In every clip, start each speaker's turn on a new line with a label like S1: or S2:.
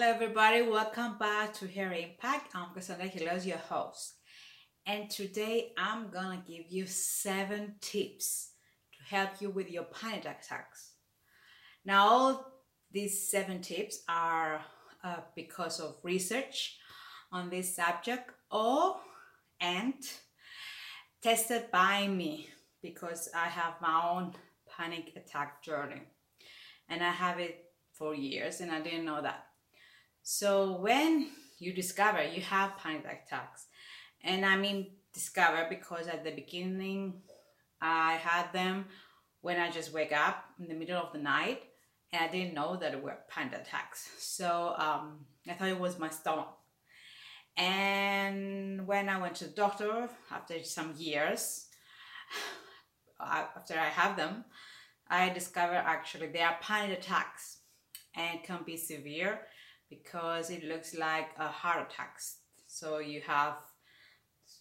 S1: Hello, everybody. Welcome back to Hair Impact. I'm Cassandra Hilos, your host. And today I'm gonna give you seven tips to help you with your panic attacks. Now, all these seven tips are uh, because of research on this subject or and tested by me because I have my own panic attack journey and I have it for years and I didn't know that. So when you discover you have panic attacks, and I mean discover because at the beginning I had them when I just wake up in the middle of the night and I didn't know that it were panic attacks. So um, I thought it was my stomach. And when I went to the doctor after some years, after I have them, I discovered actually they are panic attacks and can be severe because it looks like a heart attack. So you have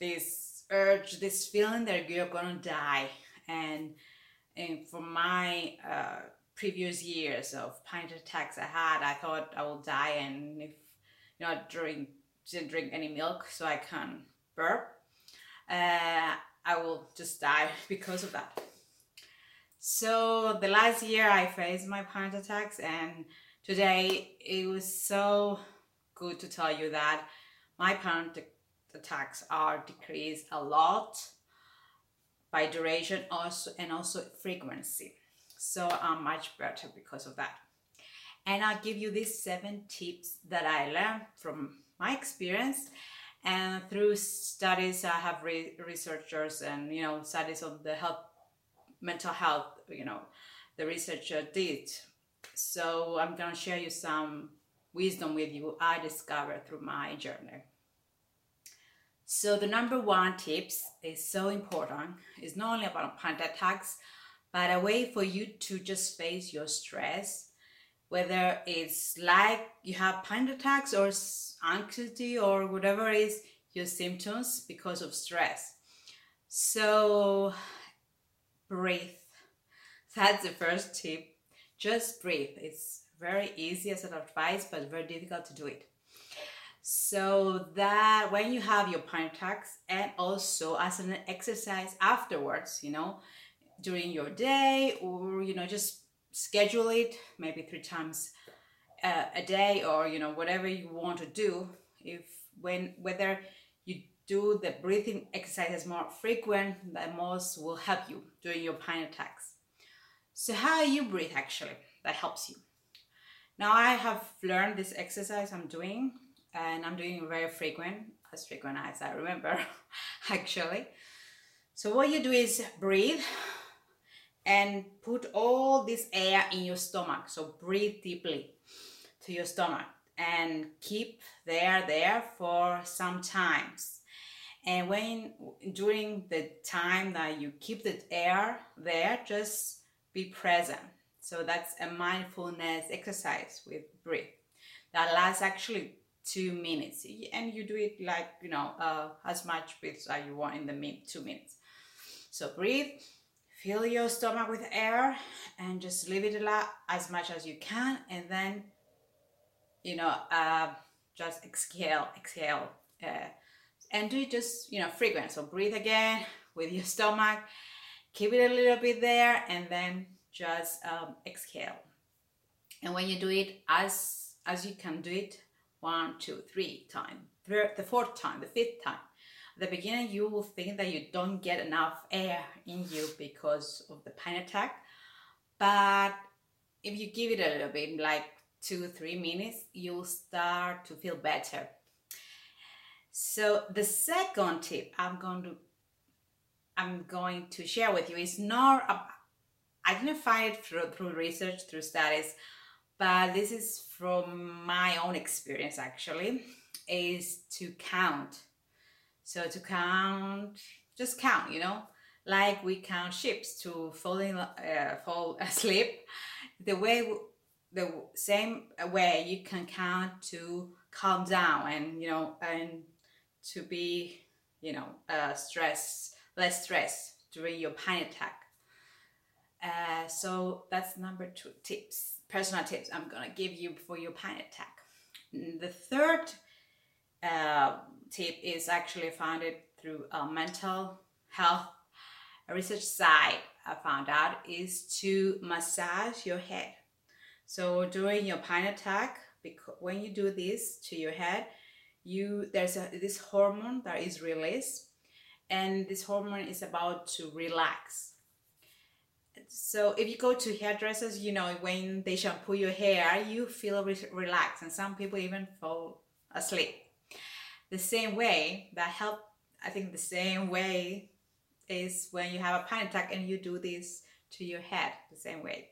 S1: this urge, this feeling that you're gonna die. And, and for my uh, previous years of panic attacks I had, I thought I will die. And if you know, drink didn't drink any milk, so I can burp, uh, I will just die because of that. So the last year I faced my panic attacks and today it was so good to tell you that my panic attacks are decreased a lot by duration also and also frequency. So I'm much better because of that. And I'll give you these seven tips that I learned from my experience and through studies I have re- researchers and you know studies of the health mental health, you know, the researcher did. So I'm gonna share you some wisdom with you I discovered through my journey. So the number one tips is so important. It's not only about panic attacks, but a way for you to just face your stress, whether it's like you have panic attacks or anxiety or whatever is your symptoms because of stress. So breathe. That's the first tip. Just breathe. It's very easy as an advice, but very difficult to do it. So that when you have your panic attacks and also as an exercise afterwards, you know, during your day or, you know, just schedule it maybe three times uh, a day or, you know, whatever you want to do. If when, whether you do the breathing exercises more frequent, the most will help you during your panic attacks. So how you breathe actually, that helps you. Now I have learned this exercise I'm doing and I'm doing very frequent, as frequent as I remember actually. So what you do is breathe and put all this air in your stomach. So breathe deeply to your stomach and keep there there for some times and when during the time that you keep the air there, just be present. So that's a mindfulness exercise with breath That lasts actually two minutes, and you do it like you know uh, as much breath as you want in the two minutes. So breathe, fill your stomach with air, and just leave it a lot as much as you can, and then you know uh, just exhale, exhale. Uh, and do it just you know frequent so breathe again with your stomach keep it a little bit there and then just um, exhale. And when you do it as as you can do it one two three time the fourth time the fifth time at the beginning you will think that you don't get enough air in you because of the panic attack. But if you give it a little bit like two three minutes you'll start to feel better. So the second tip I'm going to I'm going to share with you is not identified through through research through studies, but this is from my own experience actually is to count. So to count, just count, you know, like we count ships to falling uh, fall asleep. The way the same way you can count to calm down and you know and to be, you know, uh, stress, less stress during your panic attack. Uh, so that's number two tips, personal tips I'm gonna give you for your panic attack. the third uh, tip is actually founded through a mental health research site I found out is to massage your head. So during your panic attack, because when you do this to your head, you there's a, this hormone that is released, and this hormone is about to relax. So if you go to hairdressers, you know when they shampoo your hair, you feel re- relaxed, and some people even fall asleep. The same way that help, I think the same way is when you have a panic attack and you do this to your head the same way.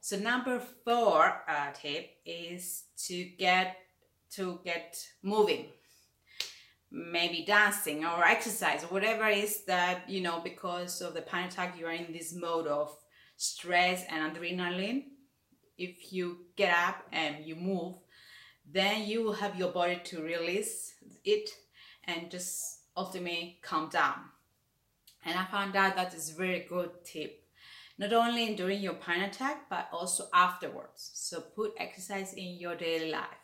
S1: So number four uh, tip is to get to get moving, maybe dancing or exercise or whatever it is that you know because of the panic attack you are in this mode of stress and adrenaline. If you get up and you move, then you will have your body to release it and just ultimately calm down. And I found out that is a very good tip. Not only during your panic attack, but also afterwards. So put exercise in your daily life.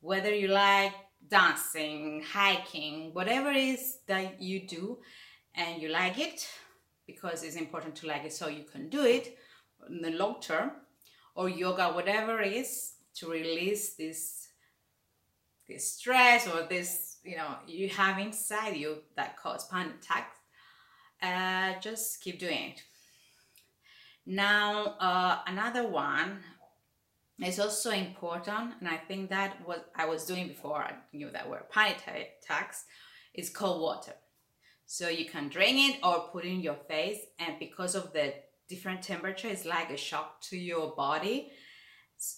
S1: Whether you like dancing, hiking, whatever it is that you do and you like it, because it's important to like it so you can do it in the long term, or yoga, whatever it is, to release this this stress or this you know you have inside you that cause panic attacks uh, just keep doing it. Now, uh, another one is also important, and I think that what I was doing before I knew that were panic attacks is cold water. So you can drink it or put in your face, and because of the different temperature, it's like a shock to your body,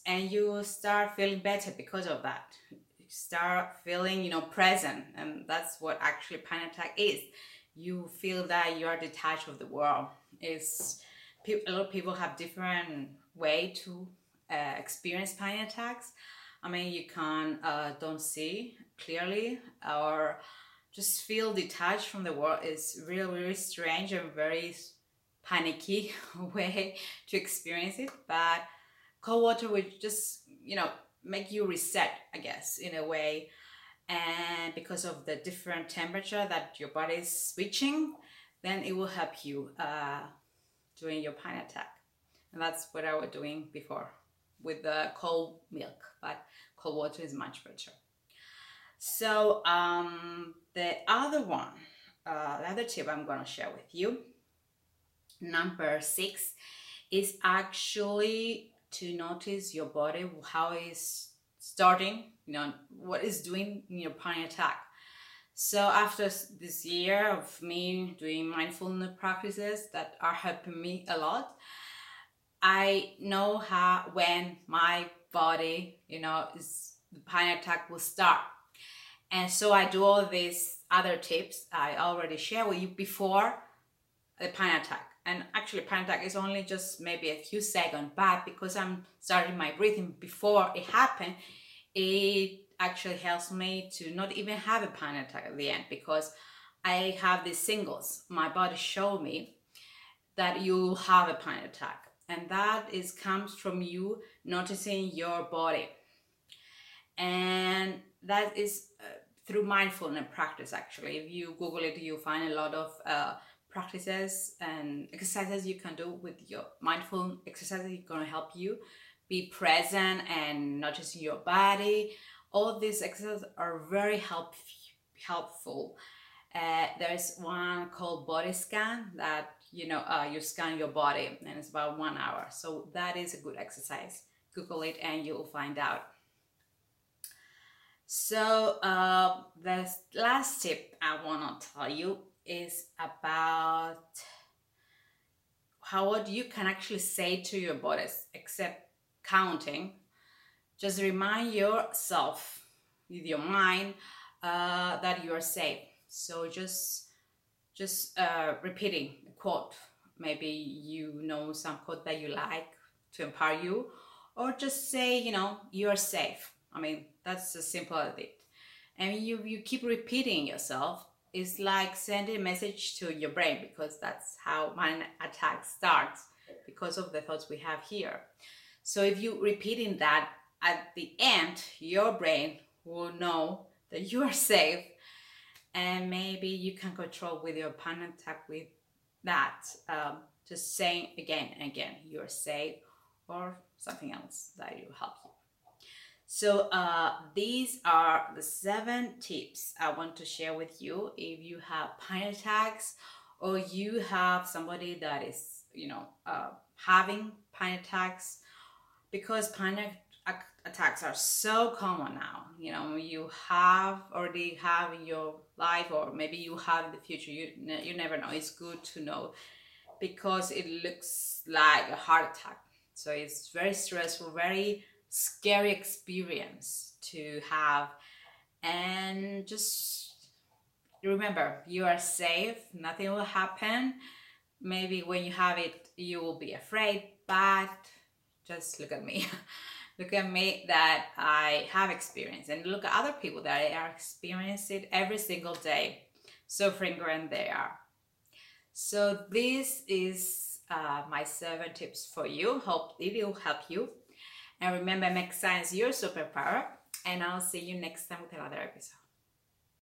S1: and you start feeling better because of that. You start feeling, you know, present, and that's what actually panic attack is you feel that you are detached of the world. It's a lot of people have different way to uh, experience panic attacks. I mean, you can uh, don't see clearly or just feel detached from the world. It's really, really strange and very panicky way to experience it. But cold water would just, you know, make you reset, I guess, in a way and because of the different temperature that your body is switching then it will help you uh, during your panic attack and that's what I was doing before with the cold milk but cold water is much better so um, the other one uh, the other tip I'm going to share with you number six is actually to notice your body how it's starting you know what is doing in your panic attack. So after this year of me doing mindfulness practices that are helping me a lot i know how when my body you know is the panic attack will start. And so i do all these other tips i already shared with you before the panic attack. And actually panic attack is only just maybe a few seconds but because i'm starting my breathing before it happened it actually helps me to not even have a panic attack at the end because I have these signals. My body show me that you have a panic attack, and that is comes from you noticing your body, and that is uh, through mindfulness practice. Actually, if you Google it, you find a lot of uh, practices and exercises you can do with your mindful exercises. Are gonna help you be present and noticing your body. All these exercises are very help, helpful. Uh, there's one called body scan that you know uh, you scan your body and it's about one hour. So that is a good exercise. Google it and you'll find out. So uh, the last tip I want to tell you is about how what you can actually say to your bodies, except counting, just remind yourself with your mind uh, that you are safe. So just just uh, repeating a quote. Maybe you know some quote that you like to empower you, or just say, you know, you're safe. I mean, that's as simple as it. And you you keep repeating yourself. It's like sending a message to your brain because that's how mind attack starts because of the thoughts we have here. So if you repeating that at the end, your brain will know that you are safe and maybe you can control with your panic attack with that. Um, just saying again and again, you're safe or something else that will help you. So uh, these are the seven tips I want to share with you if you have panic attacks or you have somebody that is, you know, uh, having panic attacks because panic attacks are so common now. You know, you have already have in your life, or maybe you have in the future. You you never know. It's good to know because it looks like a heart attack. So it's very stressful, very scary experience to have, and just remember you are safe. Nothing will happen. Maybe when you have it, you will be afraid, but just look at me. look at me that I have experienced and look at other people that are experiencing every single day, suffering when they are. So this is uh, my seven tips for you. Hope it will help you. And remember, make science your superpower. And I'll see you next time with another episode.